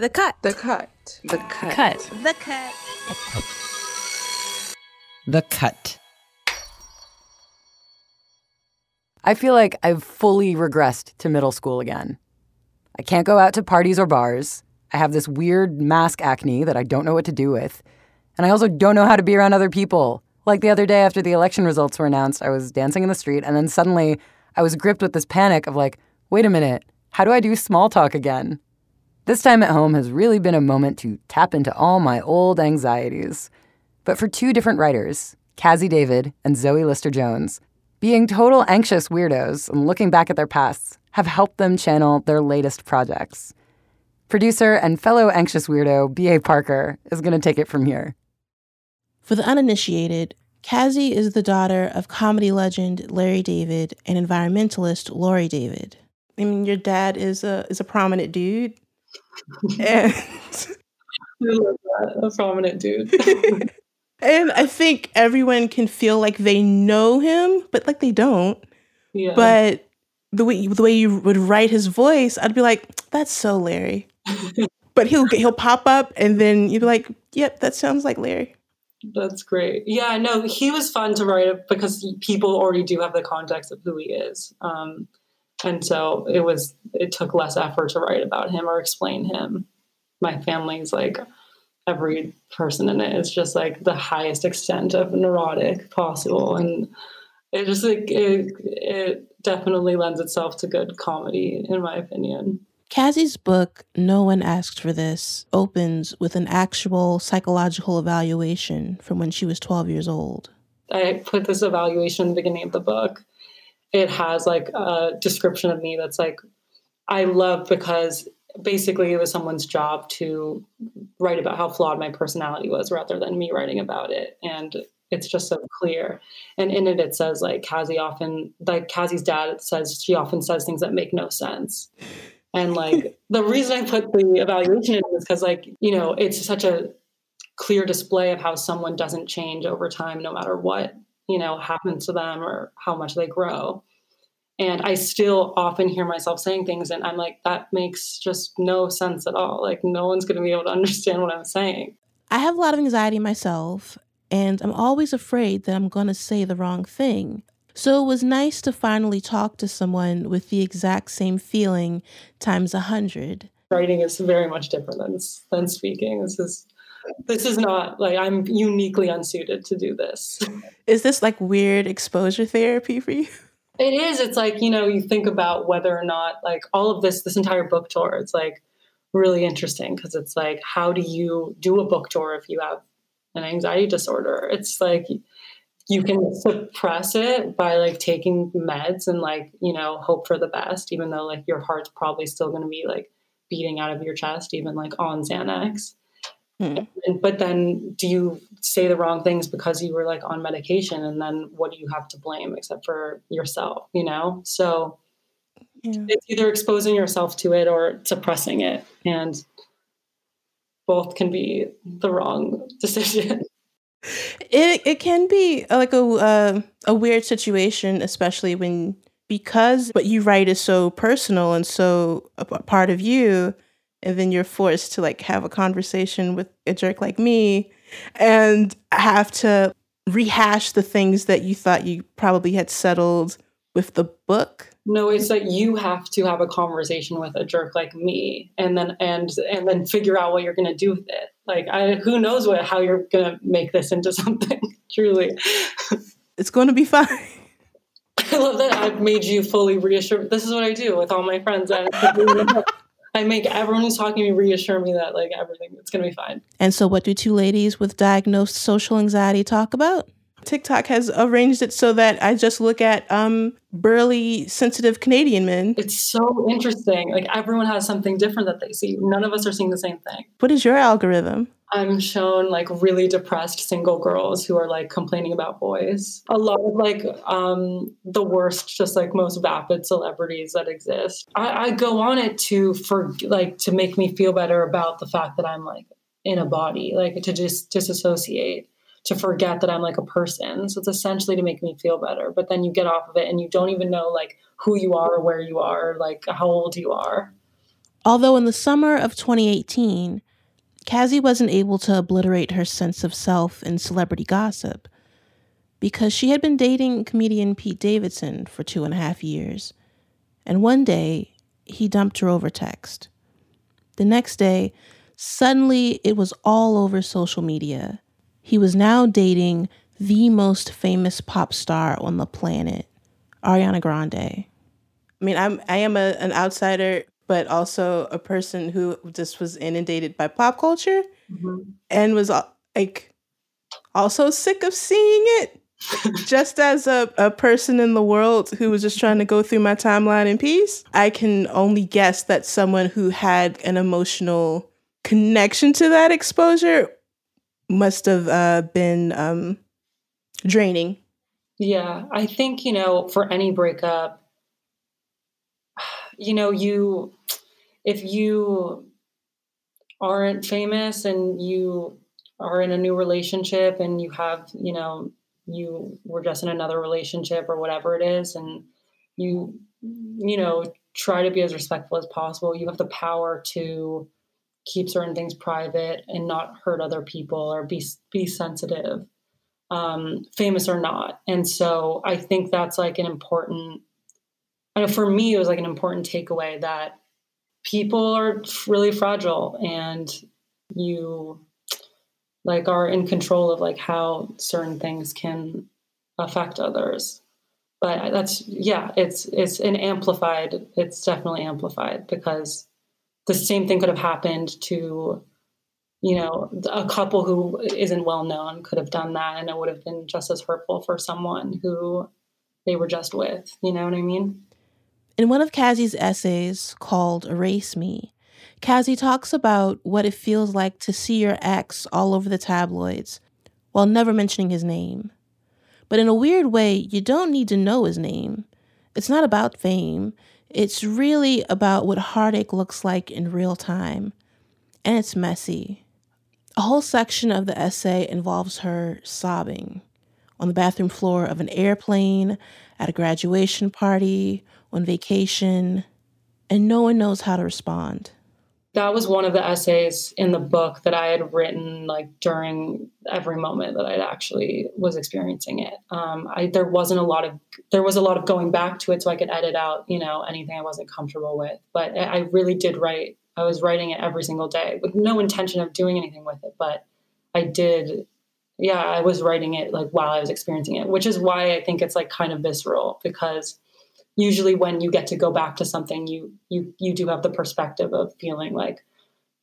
The cut. The cut. The cut. Cut. The cut. The cut. I feel like I've fully regressed to middle school again. I can't go out to parties or bars. I have this weird mask acne that I don't know what to do with. And I also don't know how to be around other people. Like the other day after the election results were announced, I was dancing in the street and then suddenly I was gripped with this panic of like, wait a minute, how do I do small talk again? This time at home has really been a moment to tap into all my old anxieties. But for two different writers, Cazzie David and Zoe Lister Jones, being total anxious weirdos and looking back at their pasts have helped them channel their latest projects. Producer and fellow anxious weirdo B.A. Parker is going to take it from here. For the uninitiated, Cazzie is the daughter of comedy legend Larry David and environmentalist Laurie David. I mean, your dad is a is a prominent dude, and a prominent dude. and I think everyone can feel like they know him, but like they don't. Yeah. But the way the way you would write his voice, I'd be like, "That's so Larry." but he'll he'll pop up, and then you'd be like, "Yep, that sounds like Larry." That's great. Yeah, no, he was fun to write because people already do have the context of who he is. Um, and so it was it took less effort to write about him or explain him. My family's like every person in it is just like the highest extent of neurotic possible and it just like it, it definitely lends itself to good comedy in my opinion Cazzie's book, No One Asked for This, opens with an actual psychological evaluation from when she was 12 years old. I put this evaluation in the beginning of the book. It has like a description of me that's like, I love because basically it was someone's job to write about how flawed my personality was rather than me writing about it. And it's just so clear. And in it, it says like Cazzie often, like Cazzie's dad says she often says things that make no sense. And like the reason I put the evaluation in is because like, you know, it's such a clear display of how someone doesn't change over time no matter what, you know, happens to them or how much they grow. And I still often hear myself saying things and I'm like, that makes just no sense at all. Like no one's gonna be able to understand what I'm saying. I have a lot of anxiety myself, and I'm always afraid that I'm gonna say the wrong thing. So it was nice to finally talk to someone with the exact same feeling times a hundred. Writing is very much different than than speaking. This is this is not like I'm uniquely unsuited to do this. Is this like weird exposure therapy for you? It is. It's like, you know, you think about whether or not like all of this this entire book tour, it's like really interesting because it's like how do you do a book tour if you have an anxiety disorder? It's like you can suppress it by like taking meds and like you know hope for the best even though like your heart's probably still going to be like beating out of your chest even like on xanax hmm. and, but then do you say the wrong things because you were like on medication and then what do you have to blame except for yourself you know so yeah. it's either exposing yourself to it or suppressing it and both can be the wrong decision it it can be uh, like a uh, a weird situation, especially when because what you write is so personal and so a part of you, and then you're forced to like have a conversation with a jerk like me, and have to rehash the things that you thought you probably had settled with the book. No it's that you have to have a conversation with a jerk like me and then and and then figure out what you're going to do with it. Like I, who knows what how you're going to make this into something truly. It's going to be fine. I love that i've made you fully reassured this is what i do with all my friends. And I make everyone who's talking to me reassure me that like everything it's gonna be fine. And so, what do two ladies with diagnosed social anxiety talk about? TikTok has arranged it so that I just look at um, burly, sensitive Canadian men. It's so interesting. Like everyone has something different that they see. None of us are seeing the same thing. What is your algorithm? I'm shown like really depressed single girls who are like complaining about boys. A lot of like um, the worst, just like most vapid celebrities that exist. I, I go on it to for like to make me feel better about the fact that I'm like in a body, like to just disassociate to forget that I'm like a person. So it's essentially to make me feel better. But then you get off of it and you don't even know like who you are or where you are, like how old you are. Although in the summer of 2018, Cazzie wasn't able to obliterate her sense of self in celebrity gossip because she had been dating comedian Pete Davidson for two and a half years. And one day, he dumped her over text. The next day, suddenly it was all over social media. He was now dating the most famous pop star on the planet, Ariana Grande. I mean, I'm I am a, an outsider, but also a person who just was inundated by pop culture mm-hmm. and was uh, like also sick of seeing it. just as a, a person in the world who was just trying to go through my timeline in peace, I can only guess that someone who had an emotional connection to that exposure must have uh, been um, draining. Yeah, I think, you know, for any breakup, you know, you, if you aren't famous and you are in a new relationship and you have, you know, you were just in another relationship or whatever it is, and you, you know, try to be as respectful as possible, you have the power to keep certain things private and not hurt other people or be be sensitive um, famous or not. And so i think that's like an important I know for me it was like an important takeaway that people are really fragile and you like are in control of like how certain things can affect others. But that's yeah it's it's an amplified it's definitely amplified because the same thing could have happened to you know a couple who isn't well known could have done that and it would have been just as hurtful for someone who they were just with. You know what i mean in one of Cazzie's essays called Erase Me, Cazzie talks about what it feels like to see your ex all over the tabloids while never mentioning his name. But in a weird way, you don't need to know his name. It's not about fame, it's really about what heartache looks like in real time. And it's messy. A whole section of the essay involves her sobbing on the bathroom floor of an airplane, at a graduation party, on vacation, and no one knows how to respond that was one of the essays in the book that I had written like during every moment that I actually was experiencing it. Um, I, there wasn't a lot of there was a lot of going back to it so I could edit out you know anything I wasn't comfortable with. But I really did write. I was writing it every single day with no intention of doing anything with it, but I did. Yeah, I was writing it like while I was experiencing it, which is why I think it's like kind of visceral because usually when you get to go back to something you you you do have the perspective of feeling like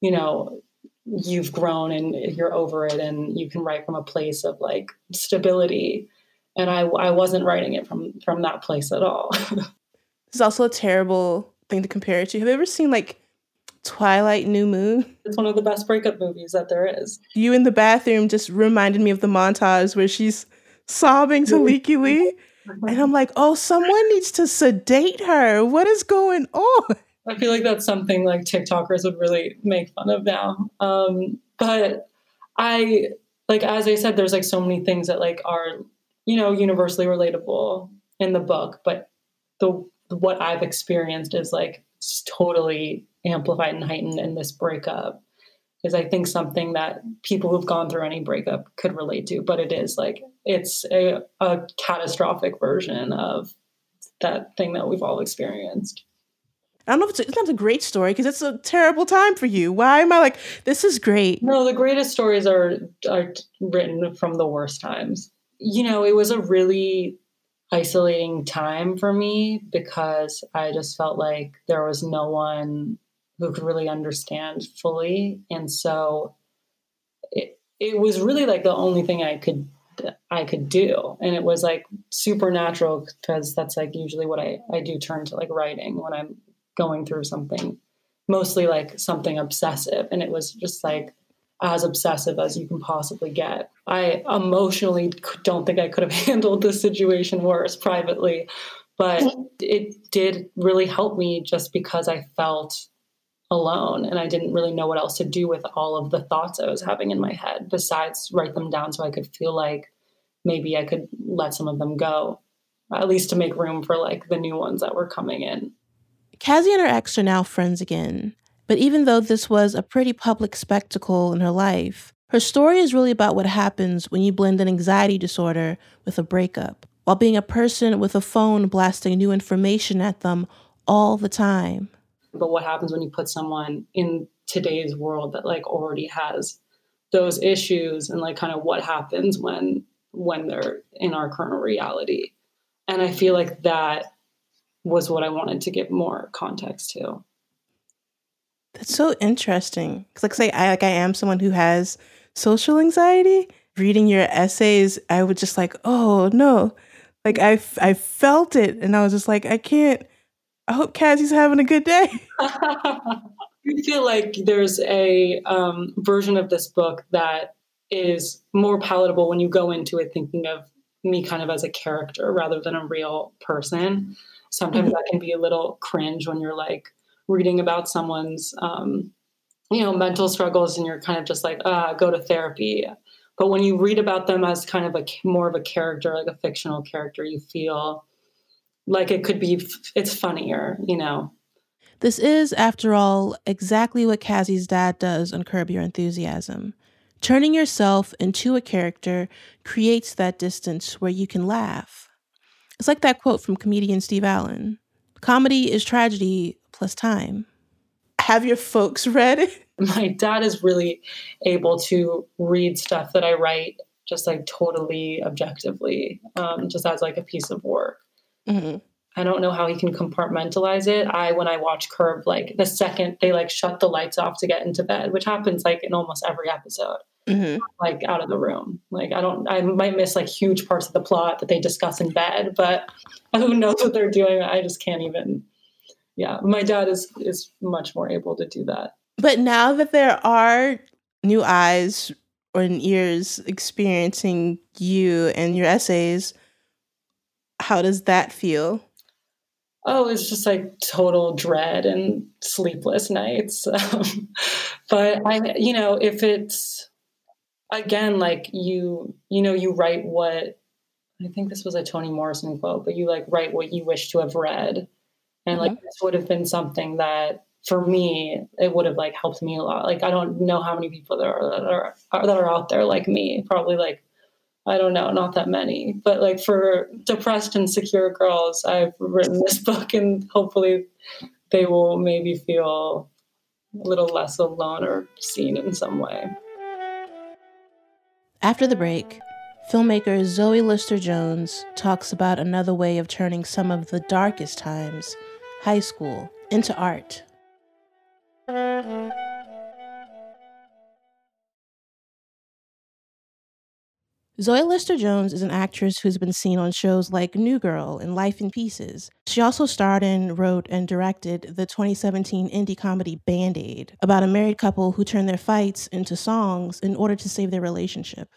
you know you've grown and you're over it and you can write from a place of like stability. And i i wasn't writing it from from that place at all. It's also a terrible thing to compare it to. Have you ever seen like twilight new moon? It's one of the best breakup movies that there is. You in the bathroom just reminded me of the montage where she's sobbing to mm-hmm. leaky lee and I'm like, oh, someone needs to sedate her. What is going on? I feel like that's something like TikTokers would really make fun of now. Um, but I like as I said, there's like so many things that like are you know universally relatable in the book, but the what I've experienced is like totally amplified and heightened in this breakup is I think something that people who've gone through any breakup could relate to, but it is like it's a, a catastrophic version of that thing that we've all experienced. I don't know if it's, it's not a great story because it's a terrible time for you. Why am I like, this is great? No, the greatest stories are, are written from the worst times. You know, it was a really isolating time for me because I just felt like there was no one who could really understand fully. And so it, it was really like the only thing I could I could do. And it was like supernatural because that's like usually what I, I do turn to like writing when I'm going through something, mostly like something obsessive. And it was just like as obsessive as you can possibly get. I emotionally don't think I could have handled this situation worse privately, but mm-hmm. it did really help me just because I felt alone and I didn't really know what else to do with all of the thoughts I was having in my head besides write them down so I could feel like maybe I could let some of them go, at least to make room for like the new ones that were coming in. Cazzie and her ex are now friends again, But even though this was a pretty public spectacle in her life, her story is really about what happens when you blend an anxiety disorder with a breakup, while being a person with a phone blasting new information at them all the time. But what happens when you put someone in today's world that like already has those issues and like kind of what happens when when they're in our current reality. And I feel like that was what I wanted to give more context to. That's so interesting. Cause like say I like I am someone who has social anxiety. Reading your essays, I would just like, oh no. Like I, I felt it and I was just like, I can't I hope Cazzie's having a good day. I feel like there's a um, version of this book that is more palatable when you go into it thinking of me kind of as a character rather than a real person. Sometimes that can be a little cringe when you're like reading about someone's, um, you know, mental struggles and you're kind of just like, ah, go to therapy. But when you read about them as kind of a more of a character, like a fictional character, you feel like it could be, it's funnier, you know. This is, after all, exactly what Cazzie's dad does on Curb Your Enthusiasm. Turning yourself into a character creates that distance where you can laugh. It's like that quote from comedian Steve Allen Comedy is tragedy plus time. Have your folks read it? My dad is really able to read stuff that I write just like totally objectively, um, just as like a piece of work. Mm-hmm. I don't know how he can compartmentalize it. I when I watch Curb, like the second they like shut the lights off to get into bed, which happens like in almost every episode, mm-hmm. like out of the room. Like I don't, I might miss like huge parts of the plot that they discuss in bed, but who knows what they're doing? I just can't even. Yeah, my dad is is much more able to do that. But now that there are new eyes or ears experiencing you and your essays, how does that feel? oh, it's just like total dread and sleepless nights. Um, but I, you know, if it's again like you, you know, you write what I think this was a Toni Morrison quote, but you like write what you wish to have read, and mm-hmm. like this would have been something that for me it would have like helped me a lot. Like I don't know how many people there are that are, are that are out there like me, probably like I don't know, not that many. But like for depressed and secure girls, I've written this book and hopefully they will maybe feel a little less alone or seen in some way. After the break, filmmaker Zoe Lister Jones talks about another way of turning some of the darkest times, high school, into art. Zoe Lister Jones is an actress who's been seen on shows like New Girl and Life in Pieces. She also starred in, wrote, and directed the 2017 indie comedy Band Aid about a married couple who turn their fights into songs in order to save their relationship.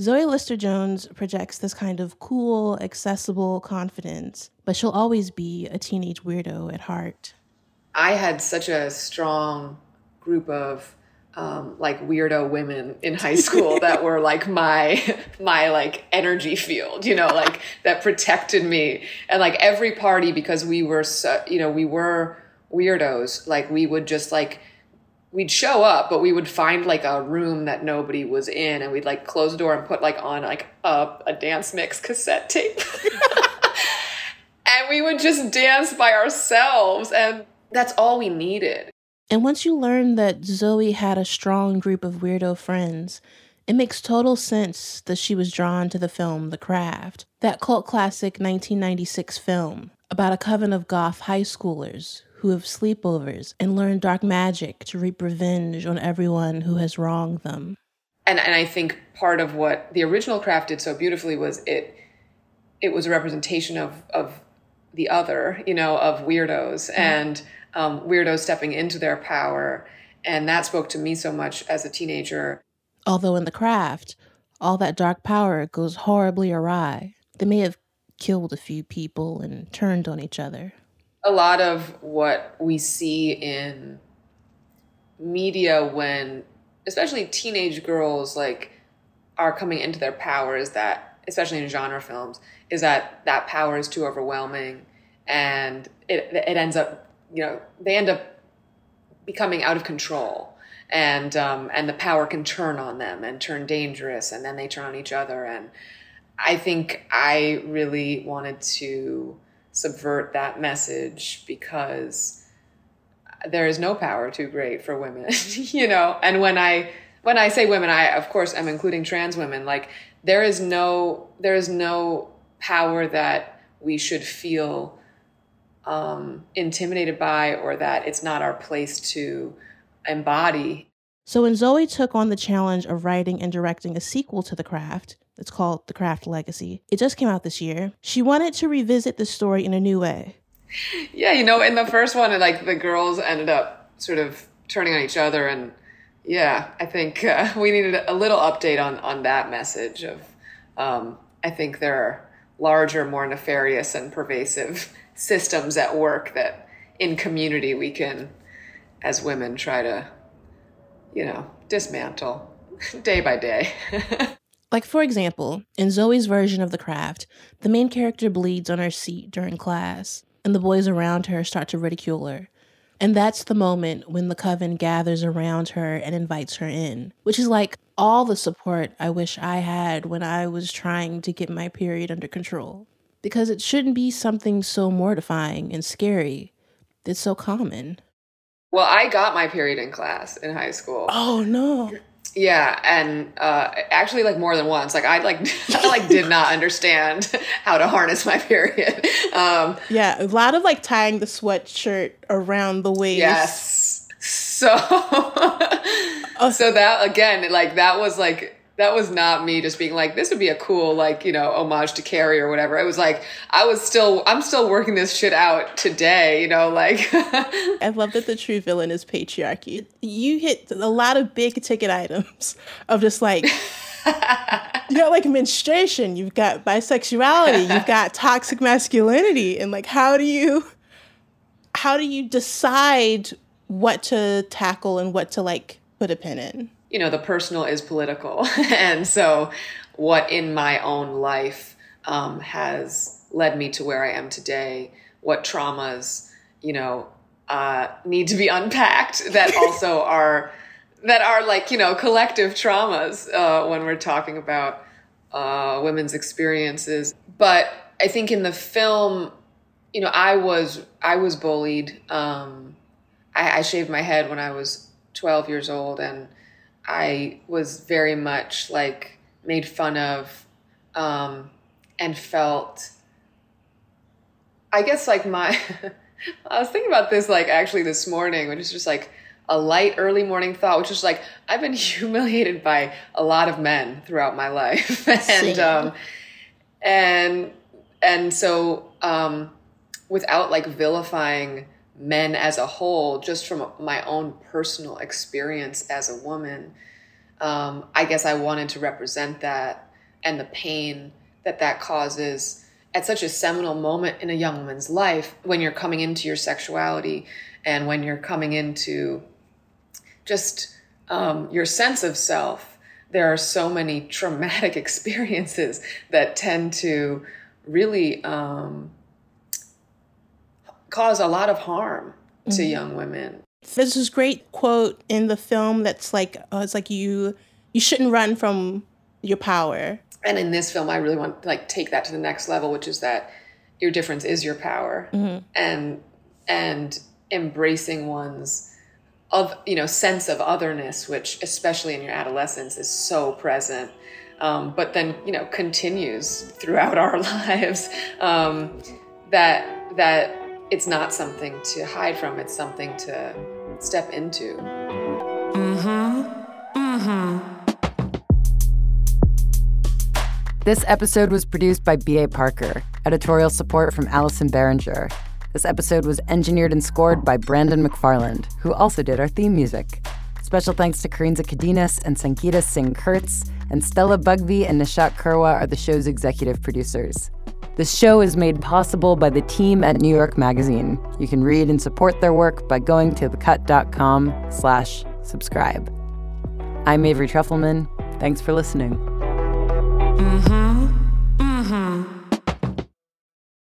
Zoe Lister Jones projects this kind of cool, accessible confidence, but she'll always be a teenage weirdo at heart. I had such a strong group of um, like weirdo women in high school that were like my my like energy field you know like that protected me. And like every party because we were so you know we were weirdos like we would just like we'd show up but we would find like a room that nobody was in and we'd like close the door and put like on like a, a dance mix cassette tape. And we would just dance by ourselves and that's all we needed and once you learn that Zoe had a strong group of weirdo friends, it makes total sense that she was drawn to the film The Craft, that cult classic 1996 film about a coven of goth high schoolers who have sleepovers and learn dark magic to reap revenge on everyone who has wronged them. And and I think part of what the original Craft did so beautifully was it it was a representation of of the other, you know, of weirdos mm-hmm. and um, weirdos stepping into their power. And that spoke to me so much as a teenager. Although in the craft, all that dark power goes horribly awry. They may have killed a few people and turned on each other. A lot of what we see in media when especially teenage girls like are coming into their power is that especially in genre films is that that power is too overwhelming and it, it ends up you know, they end up becoming out of control and um, and the power can turn on them and turn dangerous and then they turn on each other. And i think i really wanted to subvert that message because there is no power too great for women you know? And when i when i say women i of course am including trans women. Like there is no there is no power that we should feel um, intimidated by or that it's not our place to embody. So when Zoe took on the challenge of writing and directing a sequel to The Craft, it's called The Craft Legacy. It just came out this year. She wanted to revisit the story in a new way. Yeah, you know, in the first one, like the girls ended up sort of turning on each other, and yeah, I think uh, we needed a little update on on that message. Of, um, I think there are larger, more nefarious and pervasive systems at work that in community we can as women try to you know dismantle day by day. Like for example in zoe's version of the craft the main character bleeds on her seat during class and the boys around her start to ridicule her. And that's the moment when the coven gathers around her and invites her in, which is like all the support I wish I had when I was trying to get my period under control because it shouldn't be something so mortifying and scary. that's so common. Well, I got my period in class in high school. Oh no. Yeah, and uh, actually, like more than once. Like I like I like did not understand how to harness my period. Um, yeah, a lot of like tying the sweatshirt around the waist. Yes. So, oh. so that again, like that was like that was not me just being like this would be a cool like you know homage to carrie or whatever. It was like i was still i'm still working this shit out today you know like. I love that the true villain is patriarchy. You hit a lot of big ticket items of just like you got like menstruation you've got bisexuality you've got toxic masculinity and like how do you how do you decide what to tackle and what to like put a pin in you know, the personal is political. and so, what in my own life um, has led me to where I am today, what traumas, you know, uh, need to be unpacked that also are that are like you know collective traumas uh, when we're talking about uh, women's experiences. But I think in the film, you know, I was I was bullied. Um, I, I shaved my head when I was 12 years old, and I was very much like made fun of um, and felt, I guess, like my, I was thinking about this like actually this morning, which is just like a light early morning thought, which is like, I've been humiliated by a lot of men throughout my life. and, um, and, and so, um, without like vilifying men as a whole, just from my own personal experience as a woman, um, I guess I wanted to represent that and the pain that that causes at such a seminal moment in a young woman's life when you're coming into your sexuality and when you're coming into just um, your sense of self. There are so many traumatic experiences that tend to really um, cause a lot of harm to mm-hmm. young women. There's this great quote in the film that's like, uh, it's like you you shouldn't run from your power. And in this film, I really want to like take that to the next level, which is that your difference is your power, mm-hmm. and and embracing one's of you know sense of otherness, which especially in your adolescence is so present. Um, but then you know continues throughout our lives. Um, that that it's not something to hide from, it's something to step into. Mm-hmm. Mm-hmm. This episode was produced by B.A. Parker, editorial support from Allison Behringer. This episode was engineered and scored by Brandon McFarland, who also did our theme music. Special thanks to Karinza Kadinas and Sankita Singh Kurtz, and Stella Bugbee and Nishat Kurwa are the show's executive producers. This show is made possible by the team at New York Magazine. You can read and support their work by going to thecut.com slash subscribe. I'm Avery Trufelman. Thanks for listening. Mm-hmm.